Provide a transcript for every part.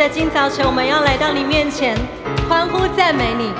在今早晨，我们要来到你面前，欢呼赞美你，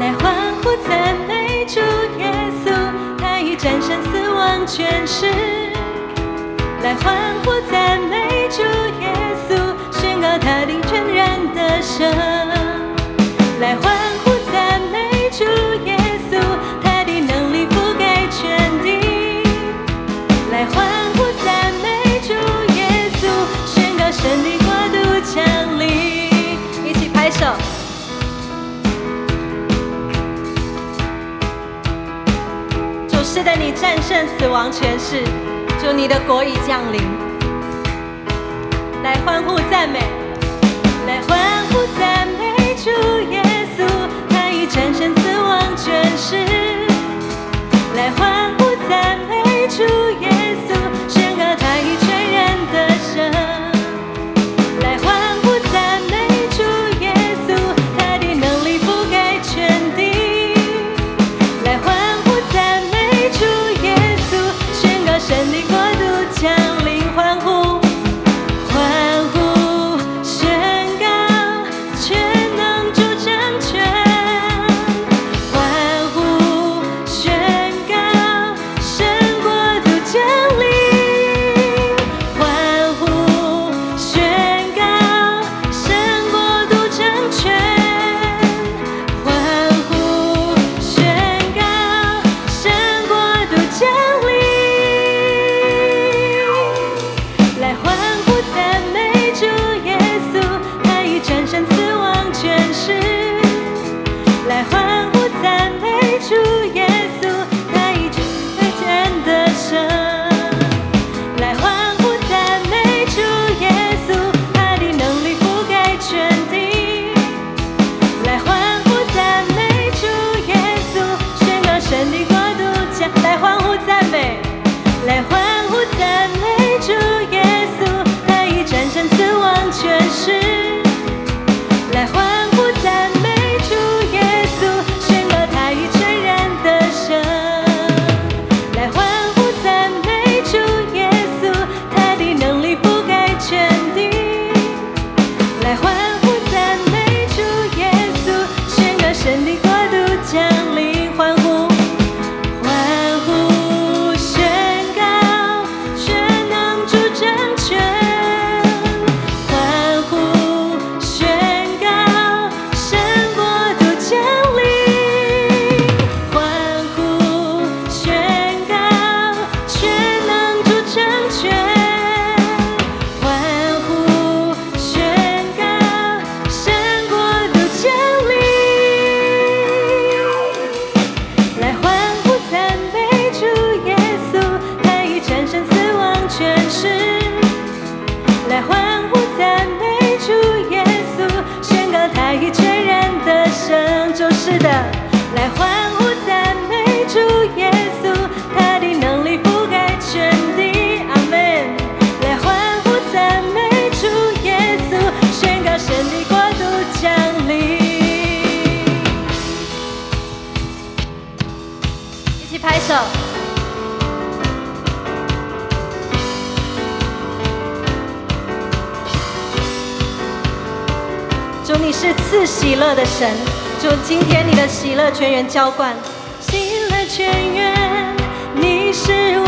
来欢呼赞美主耶稣，他已战胜死亡权势。战胜死亡权势，祝你的国已降临，来欢呼赞美，来欢呼赞美主耶。的神祝今天你的喜乐全员浇灌。喜乐全员你是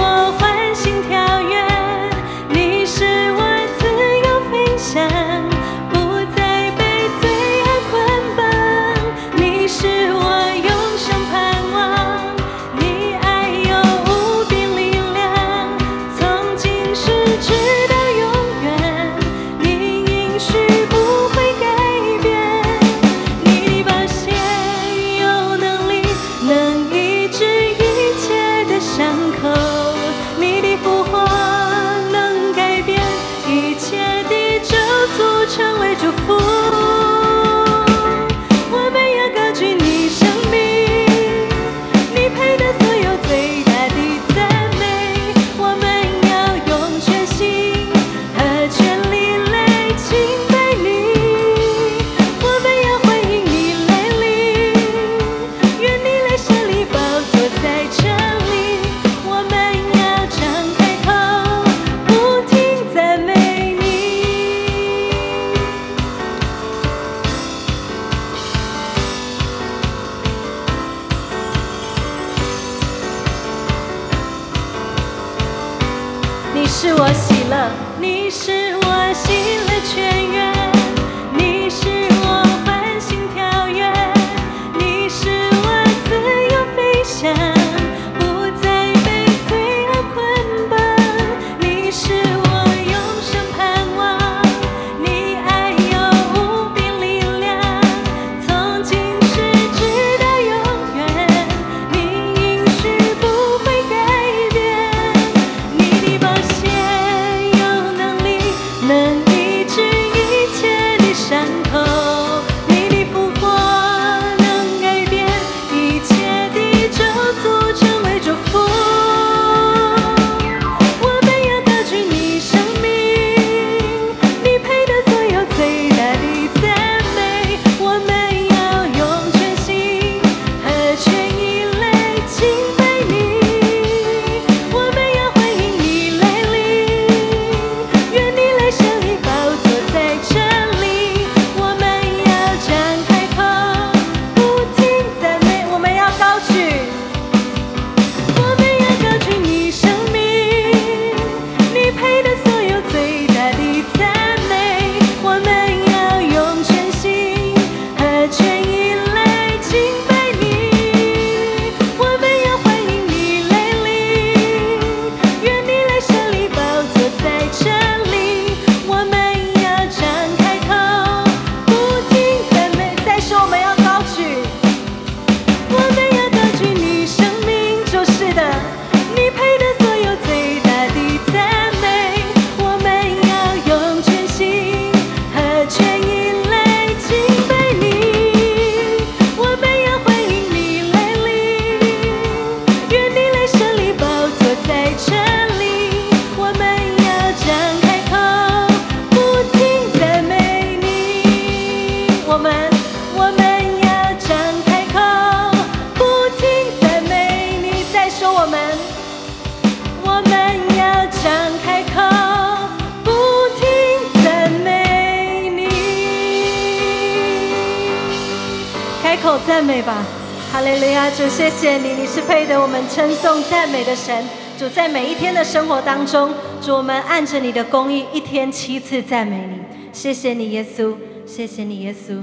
对吧，哈利路亚，主谢谢你，你是配得我们称颂赞美的神，主在每一天的生活当中，主我们按着你的公义，一天七次赞美你，谢谢你耶稣，谢谢你耶稣。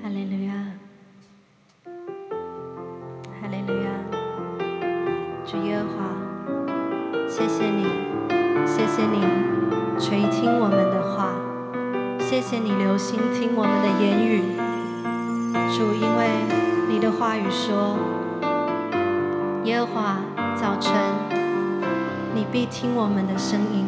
哈利路亚。哈利路亚。主耶和华，谢谢你，谢谢你，垂听我们的话，谢谢你留心听我们的言语。主，因为你的话语说耶和华早晨，你必听我们的声音。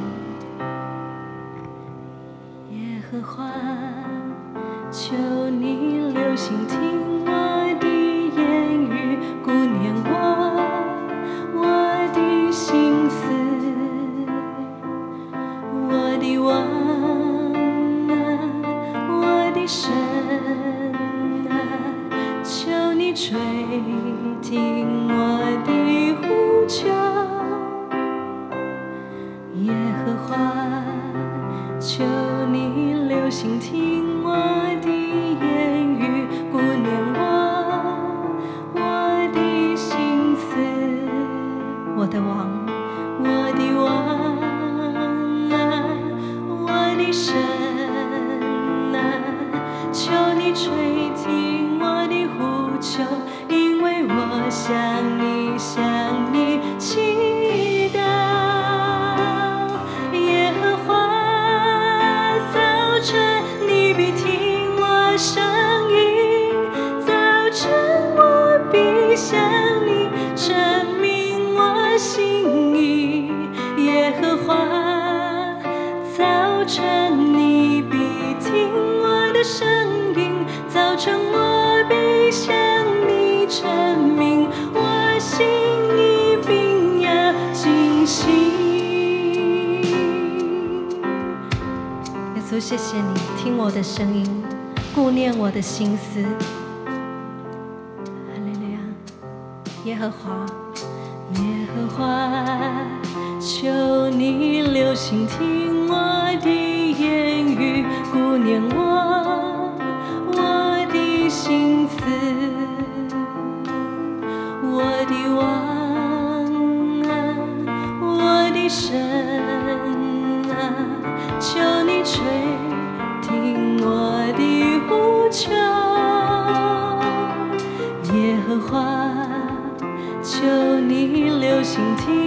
吹听我的呼求因为我想你想谢谢你听我的声音，顾念我的心思。哈利路亚，耶和华，耶和华，求你留心听我的言语，顾念我我的心思。倾听。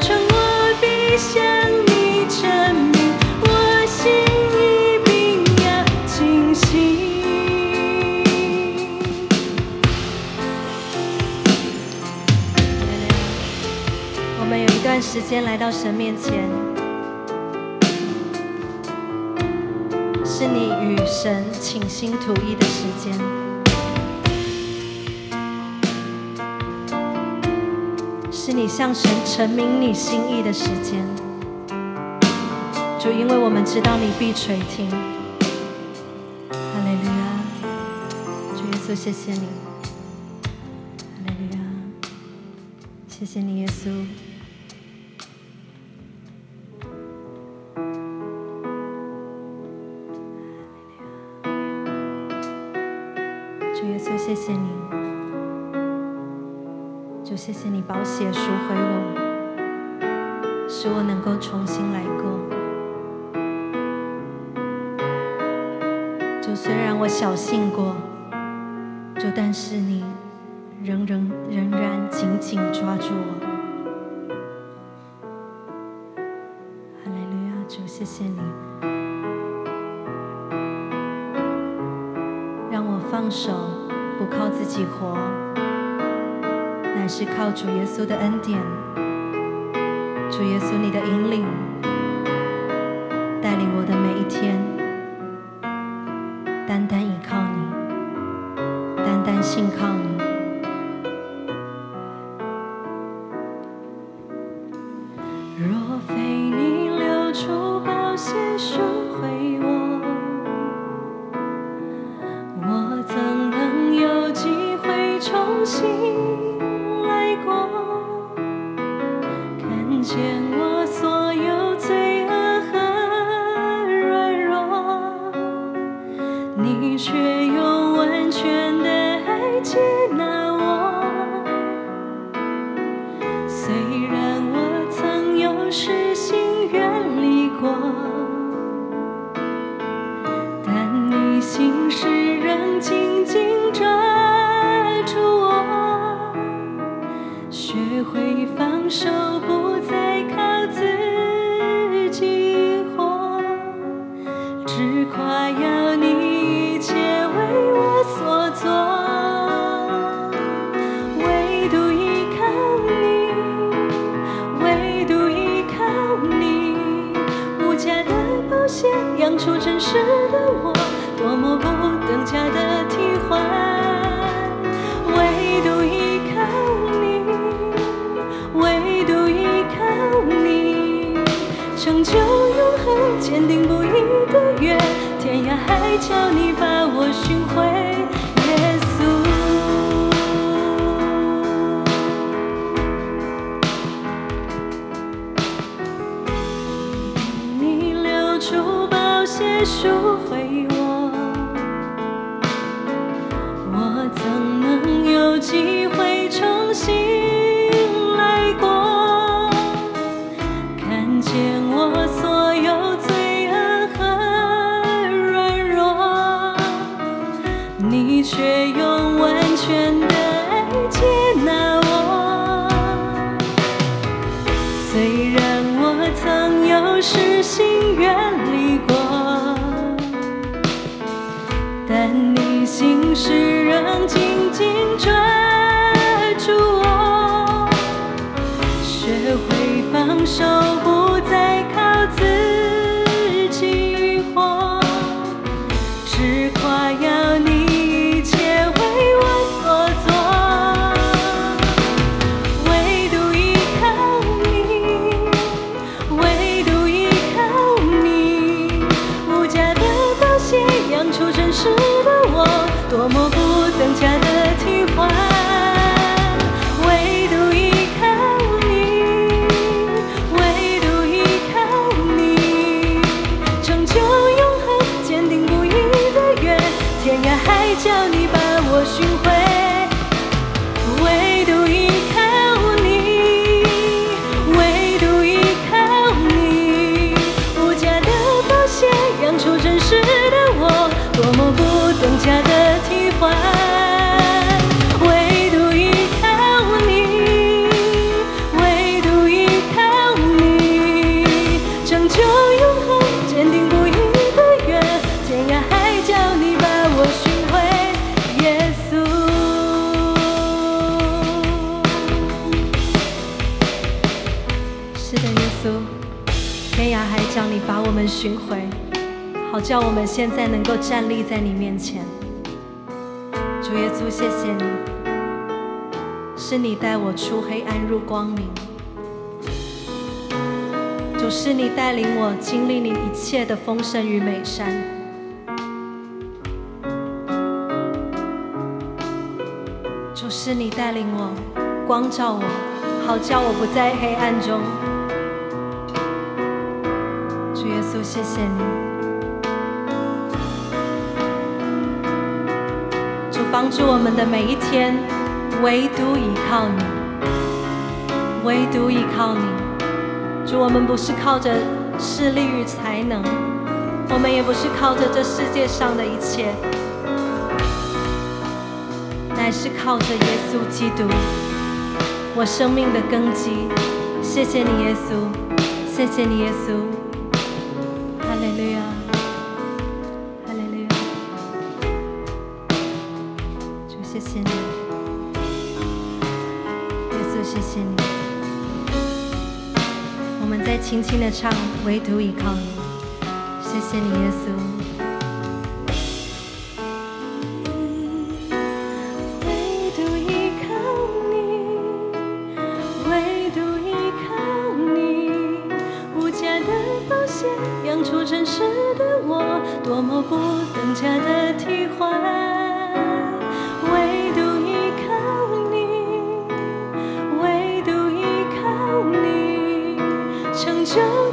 我向你证明，我心一定要清。我们有一段时间来到神面前。是你与神倾心吐意的时间。你向神陈明你心意的时间。主，因为我们知道你必垂听。哈利路亚，主耶稣，谢谢你。哈利路亚，谢谢你，耶稣。主，谢谢你让我放手，不靠自己活，乃是靠主耶稣的恩典。主耶稣，你的引领。心。让我们现在能够站立在你面前。主耶稣，谢谢你，是你带我出黑暗入光明。主是你带领我经历你一切的丰盛与美善。主是你带领我，光照我，好叫我不在黑暗中。主耶稣，谢谢你。帮助我们的每一天，唯独依靠你，唯独依靠你。主，我们不是靠着势力与才能，我们也不是靠着这世界上的一切，乃是靠着耶稣基督，我生命的根基。谢谢你，耶稣，谢谢你，耶稣。轻轻的唱，唯独依靠你。谢谢你，耶稣。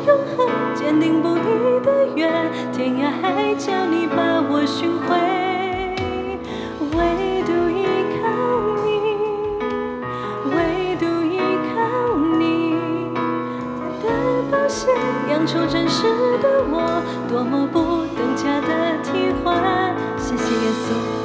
永恒坚定不移的约，天涯海角你把我寻回。唯独依靠你，唯独依靠你，的宝血养出真实的我，多么不等价的替换。谢谢耶稣，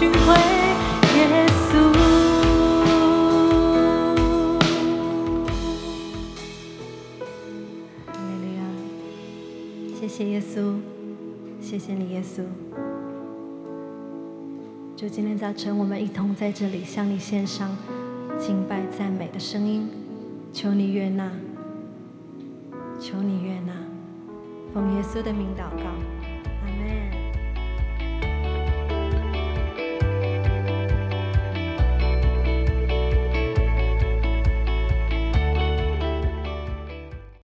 寻回，耶稣。美利亚，谢谢耶稣，谢谢你，耶稣。就今天早晨，我们一同在这里向你献上敬拜赞美的声音，求你悦纳，求你悦纳，奉耶稣的名祷告。